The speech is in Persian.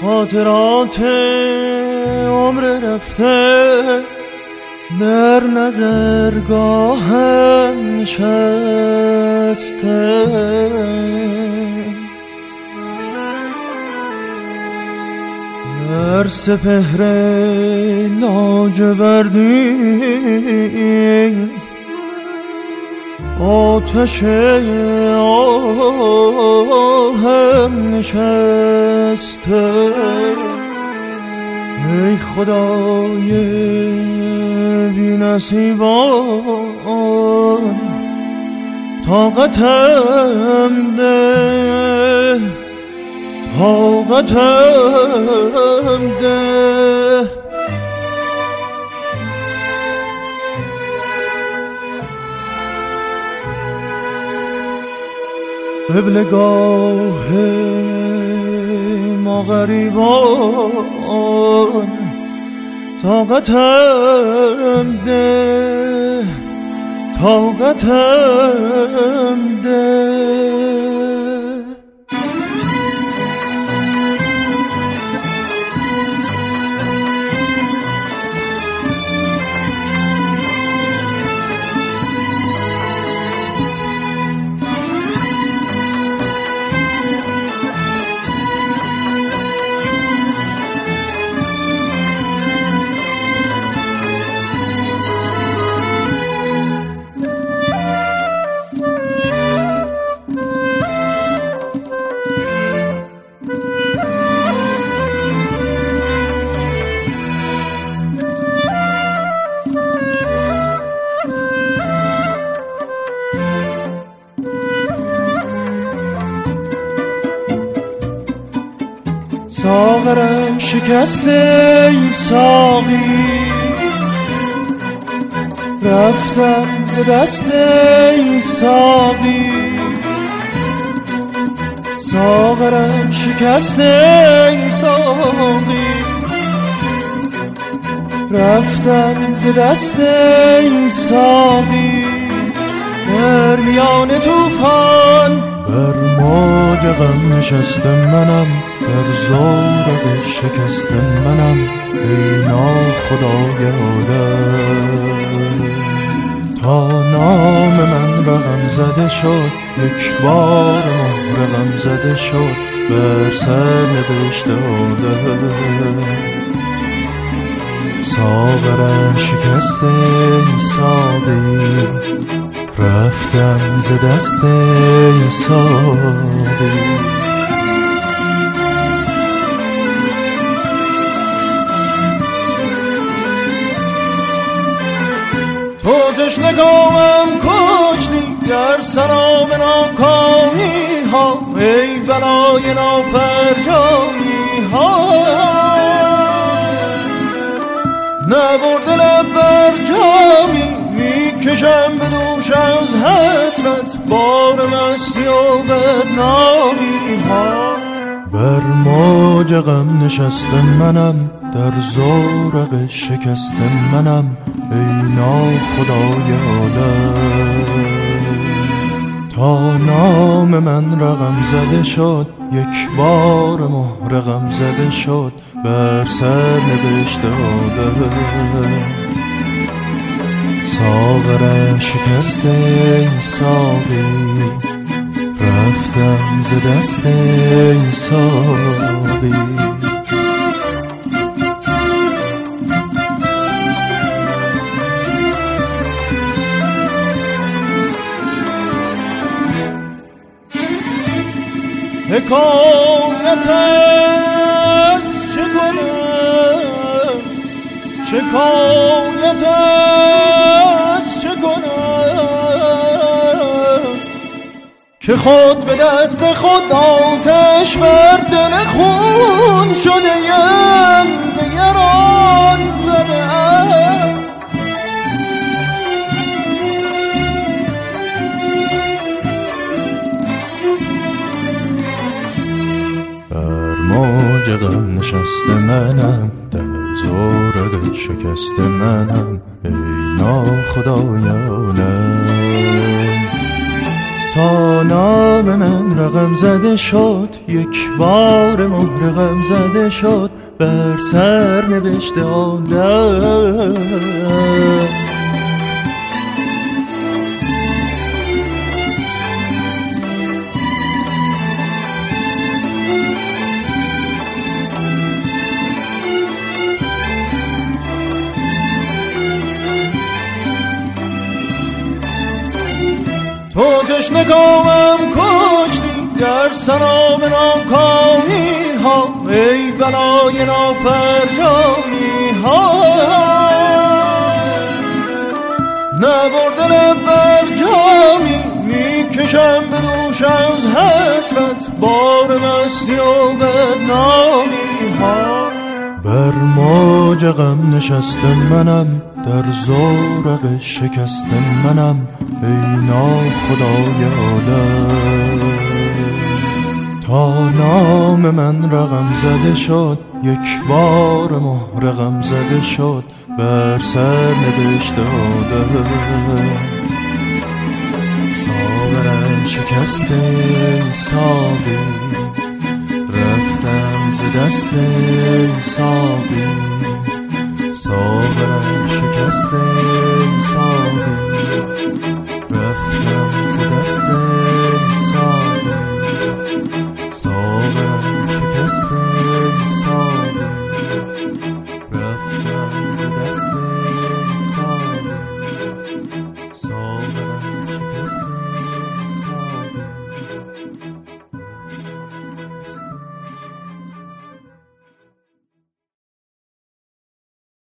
خاطرات عمر رفته در نظرگاهم نشسته. در سپهر لاجوردی آتش آهم نشسته. ای خدای بی نصیبان طاقتم ده طاقتم ده. قبلگاه ما غریبان طاقتم ده طاقتم ساغرم شکسته ای ساقی. رفتم ز دست ای ساقی. ساغرم شکسته ای ساقی. رفتم ز دست ای ساقی. در میان توفان بر موج غم نشسته منم. در زورق شکست منم ای خدای عالم تا نام من رقم زده شد یک بار مهر غم زده شد بر سر نوشته آدم ساغرم شکسته ساقی رفتم ز دست ساقی در سلام ناکامی ها ای بلای نافرجامی ها. نبرد لب بر جامی می‌کشم به دوش از حسرت بار مستی و بدنامی ها. بر موج غم نشست منم در زورق شکست منم ای خدای عالم. من رقم زده شد یک بار مهر غم زده شد بر سر نوشته آدم. شکسته ساقی رفتم ز دست ساقی حکایت از چه کنم؟ شکایت که خود به دست خود آتش بر دل خون شده ین به منم در زورق شکست منم ای ناخدایانم. تا نام من رقم زده شد یک بار مهر غم زده شد بر سر نوشته آدم تو تشنگامم کشتی در سرام ناکامی ها ای بلای نافرجامی ها. نبرده بر جامی می‌کشم به دوش از حسرت بار مستی و بدنامی ها. بر موج غم نشست منم در زورق شکست منم ای ناخدای عالم تا نام من رقم زده شد یک بار مهر زده شد بر سر نوشته آدم. ساغرم شکسته ساقی رفتم ز دست ساقی ساغرم شکسته ساقی